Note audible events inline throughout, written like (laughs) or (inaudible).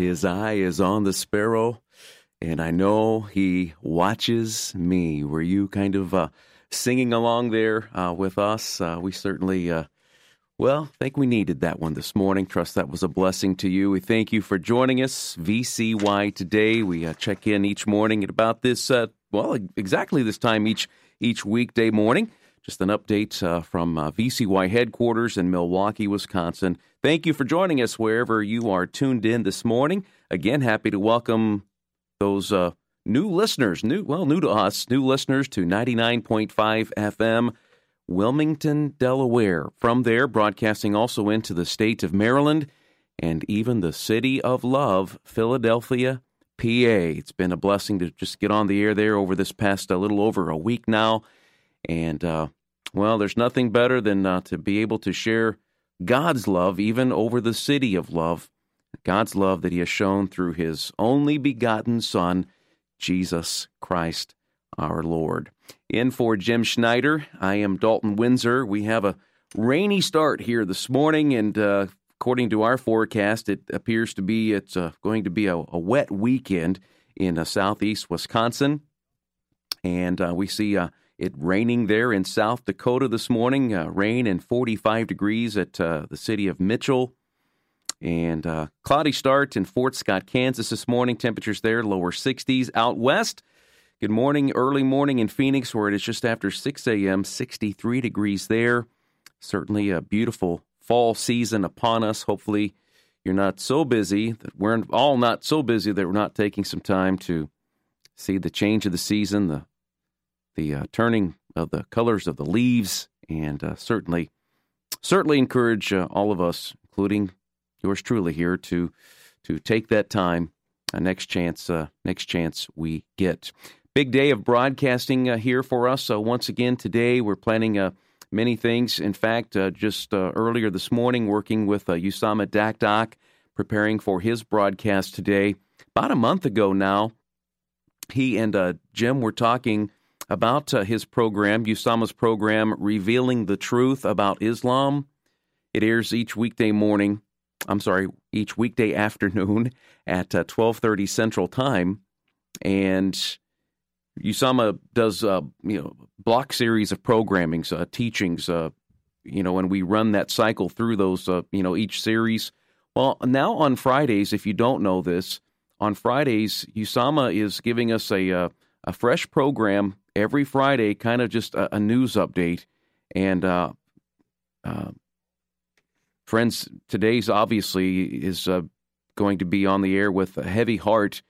His eye is on the sparrow, and I know he watches me. Were you kind of uh, singing along there uh, with us? Uh, we certainly, uh, well, think we needed that one this morning. Trust that was a blessing to you. We thank you for joining us, VCY today. We uh, check in each morning at about this, uh, well, exactly this time each each weekday morning. Just an update uh, from uh, VCY headquarters in Milwaukee, Wisconsin. Thank you for joining us wherever you are tuned in this morning. Again, happy to welcome those uh, new listeners, new well, new to us, new listeners to 99.5 FM, Wilmington, Delaware. From there, broadcasting also into the state of Maryland and even the city of love, Philadelphia, PA. It's been a blessing to just get on the air there over this past a little over a week now. And, uh, well, there's nothing better than uh, to be able to share God's love even over the city of love, God's love that He has shown through His only begotten Son, Jesus Christ our Lord. In for Jim Schneider, I am Dalton Windsor. We have a rainy start here this morning, and uh, according to our forecast, it appears to be it's uh, going to be a, a, wet weekend in uh, southeast Wisconsin, and uh, we see uh, it raining there in South Dakota this morning. Uh, rain and 45 degrees at uh, the city of Mitchell. And uh, cloudy start in Fort Scott, Kansas this morning. Temperatures there lower 60s. Out west, good morning, early morning in Phoenix, where it is just after 6 a.m., 63 degrees there. Certainly a beautiful fall season upon us. Hopefully, you're not so busy that we're all not so busy that we're not taking some time to see the change of the season, the the uh, turning of the colors of the leaves, and uh, certainly, certainly encourage uh, all of us, including yours truly here, to to take that time. Uh, next chance, uh, next chance we get. Big day of broadcasting uh, here for us. So once again today, we're planning many things. In fact, just earlier this morning, working with Usama Dakdok, preparing for his broadcast today. About a month ago now, he and Jim were talking about uh, his program, Usama's program, Revealing the Truth About Islam. It airs each weekday morning, I'm sorry, each weekday (laughs) afternoon at uh, 12:30 Central Time, and Usama does uh, you know block series of programmings, uh, teachings, uh, you know, and we run that cycle through those, uh, you know, each series. Well, now on Fridays, if you don't know this, on Fridays, Usama is giving us a uh, a fresh program every Friday, kind of just a, a news update. And uh, uh, friends, today's obviously is uh, going to be on the air with a heavy heart,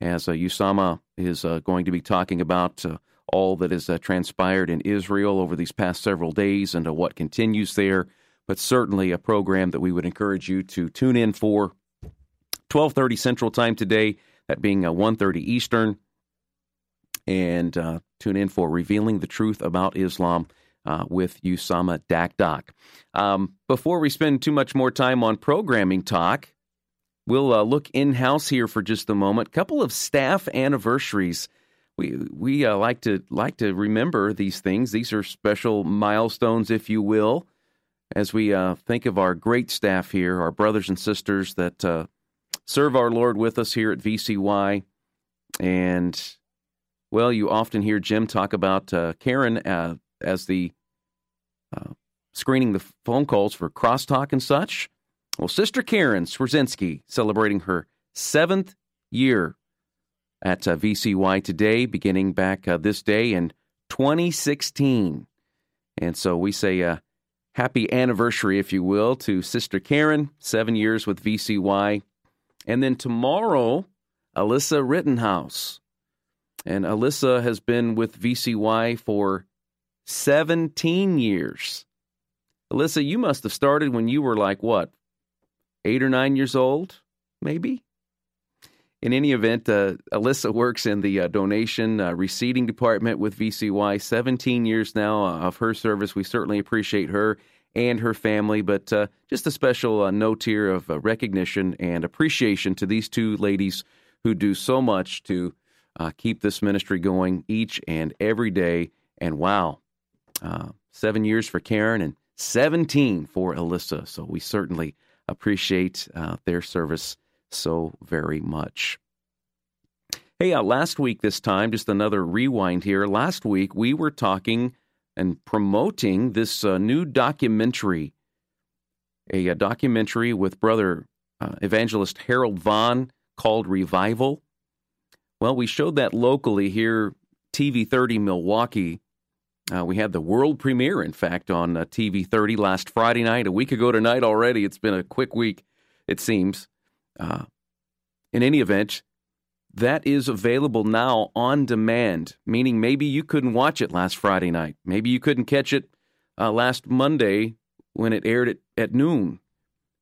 as uh, Usama is uh, going to be talking about uh, all that has transpired in Israel over these past several days and what continues there. But certainly a program that we would encourage you to tune in for. 12:30 Central Time today, that being 1:30 Eastern and uh, tune in for Revealing the Truth About Islam uh, with Usama Dakdok. Um, before we spend too much more time on programming talk, we'll uh, look in house here for just a moment. Couple of staff anniversaries. We we uh, like to like to remember these things. These are special milestones, if you will, as we uh, think of our great staff here, our brothers and sisters that uh, serve our Lord with us here at VCY, and well, you often hear Jim talk about uh, Karen uh, as the uh, screening the phone calls for crosstalk and such. Well, Sister Karen Swerzinski celebrating her seventh year at uh, VCY today, beginning back uh, this day in 2016. And so we say uh, happy anniversary, if you will, to Sister Karen, seven years with VCY. And then tomorrow, Alyssa Rittenhouse and Alyssa has been with VCY for 17 years. Alyssa, you must have started when you were like what, eight or nine years old, maybe? In any event, uh, Alyssa works in the uh, donation uh, receipting department with VCY. 17 years now uh, of her service. We certainly appreciate her and her family, but uh, just a special uh, note here of recognition and appreciation to these two ladies who do so much to uh, keep this ministry going each and every day. And wow, uh, seven years for Karen and 17 for Alyssa. So we certainly appreciate uh, their service so very much. Hey, uh, last week, this time, just another rewind here. Last week, we were talking and promoting this uh, new documentary, a, a, documentary with brother uh, evangelist Harold Vaughn called Revival. Well, we showed that locally here, TV 30 Milwaukee. Uh, we had the world premiere, in fact, on uh, TV 30 last Friday night, a week ago tonight already. It's been a quick week, it seems. Uh, in any event, that is available now on demand, meaning maybe you couldn't watch it last Friday night. Maybe you couldn't catch it uh, last Monday when it aired at, at noon,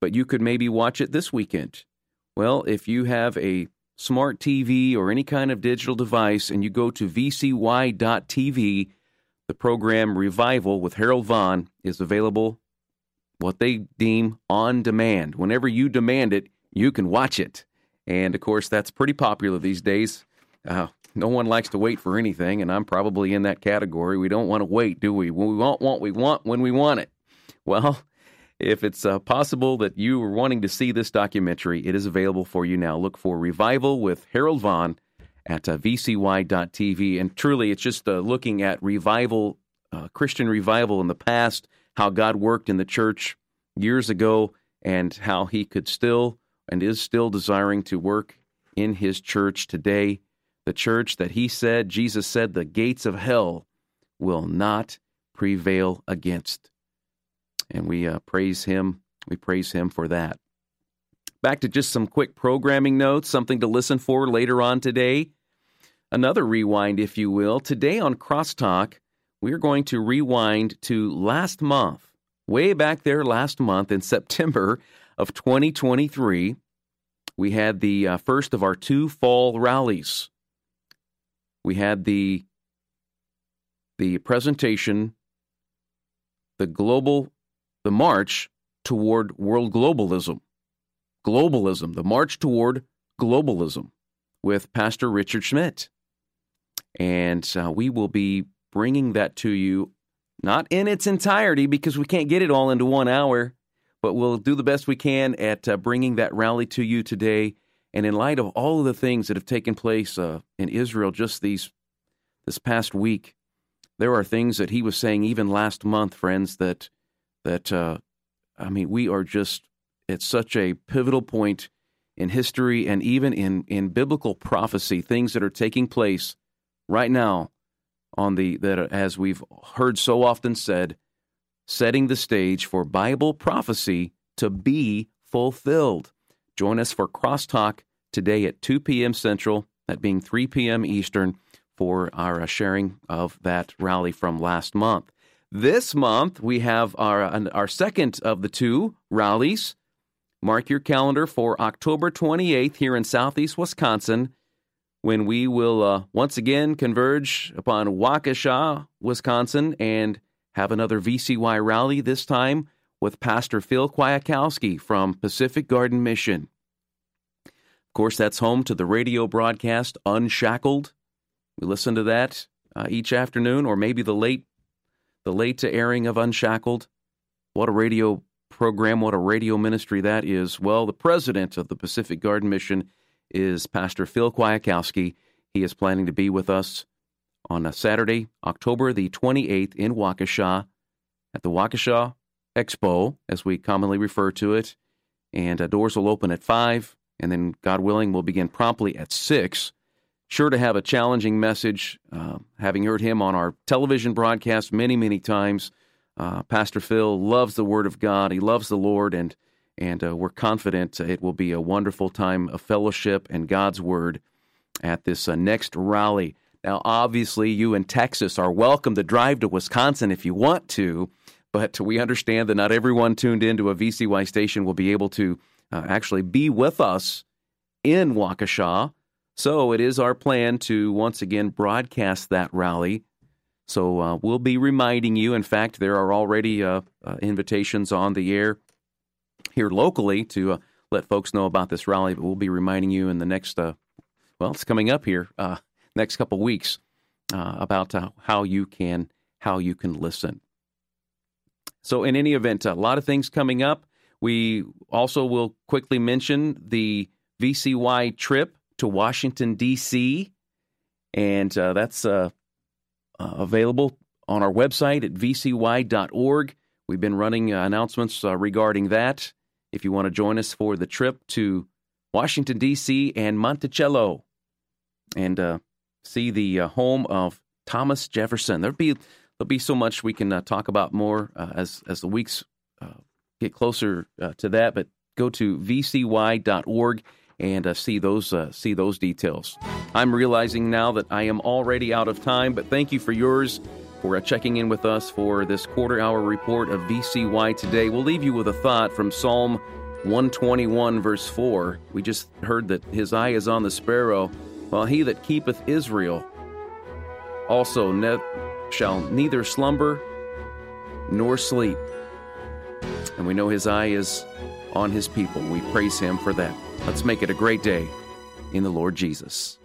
but you could maybe watch it this weekend. Well, if you have a smart TV or any kind of digital device and you go to vcy.tv, the program Revival with Harold Vaughn is available, what they deem on demand. Whenever you demand it, you can watch it. And of course, that's pretty popular these days. Uh, no one likes to wait for anything, and I'm probably in that category. We don't want to wait, do we? We want what we want when we want it. Well, if it's uh, possible that you are wanting to see this documentary, it is available for you now. Look for Revival with Harold Vaughn at uh, vcy.tv. And truly, it's just uh, looking at revival, uh, Christian revival in the past, how God worked in the church years ago, and how he could still and is still desiring to work in his church today. The church that he said, Jesus said, the gates of hell will not prevail against. And we uh, praise him. We praise him for that. Back to just some quick programming notes, something to listen for later on today. Another rewind, if you will. Today on Crosstalk, we're going to rewind to last month, way back there last month in (laughs) September of 2023, we had the uh, first of our two fall rallies. We had the the presentation, the global, the march toward world globalism, globalism, the march toward globalism, with Pastor Richard Schmidt, and uh, we will be bringing that to you, not in its entirety because we can't get it all into one hour but we'll do the best we can at uh, bringing that rally to you today. And in light of all of the things that have taken place uh, in Israel just these this past week, there are things that he was saying even last month, friends. That that uh, I mean, we are just at such a pivotal point in history and even in in biblical prophecy. Things that are taking place right now on the that as we've heard so often said setting the stage for Bible prophecy to be fulfilled. Join us for Crosstalk today at 2 p.m. Central, that being 3 p.m. Eastern, for our uh, sharing of that rally from last month. This month, we have our, our second of the two rallies. Mark your calendar for October 28th here in southeast Wisconsin when we will uh, once again converge upon Waukesha, Wisconsin, and have another VCY rally, this time with Pastor Phil Kwiatkowski from Pacific Garden Mission. Of course, that's home to the radio broadcast Unshackled. We listen to that uh, each afternoon, or maybe the late, the late airing of Unshackled. What a radio program! What a radio ministry that is. Well, the president of the Pacific Garden Mission is Pastor Phil Kwiatkowski. He is planning to be with us on a Saturday, October the 28th in Waukesha at the Waukesha Expo, as we commonly refer to it. And uh, doors will open at 5, and then, God willing, we'll begin promptly at 6. Sure to have a challenging message, uh, having heard him on our television broadcast many, many times. Uh, Pastor Phil loves the Word of God. He loves the Lord, and and uh, we're confident it will be a wonderful time of fellowship and God's Word at this uh, next rally. Now, obviously, you in Texas are welcome to drive to Wisconsin if you want to, but we understand that not everyone tuned into a VCY station will be able to uh, actually be with us in Waukesha. So it is our plan to once again broadcast that rally. So uh, we'll be reminding you. In fact, there are already uh, uh invitations on the air here locally to uh, let folks know about this rally. But we'll be reminding you in the next, uh, well, it's coming up here next couple weeks uh, about uh, how you can how you can listen. So, in any event, a lot of things coming up. We also will quickly mention the VCY trip to Washington, D.C., and uh, that's uh, uh, available on our website at vcy.org. We've been running uh, announcements uh, regarding that. If you want to join us for the trip to Washington, D.C. and Monticello and see the home of Thomas Jefferson, there'll be, there'll be so much we can talk about more as, as the weeks get closer to that, but go to vcy.org and uh, see those uh, see those details. I'm realizing now that I am already out of time, but thank you for yours for uh, checking in with us for this quarter hour report of VCY today. We'll leave you with a thought from Psalm 121 verse 4. We just heard that his eye is on the sparrow, while he that keepeth Israel also ne- shall neither slumber nor sleep. And we know his eye is on his people. We praise him for that. Let's make it a great day in the Lord Jesus.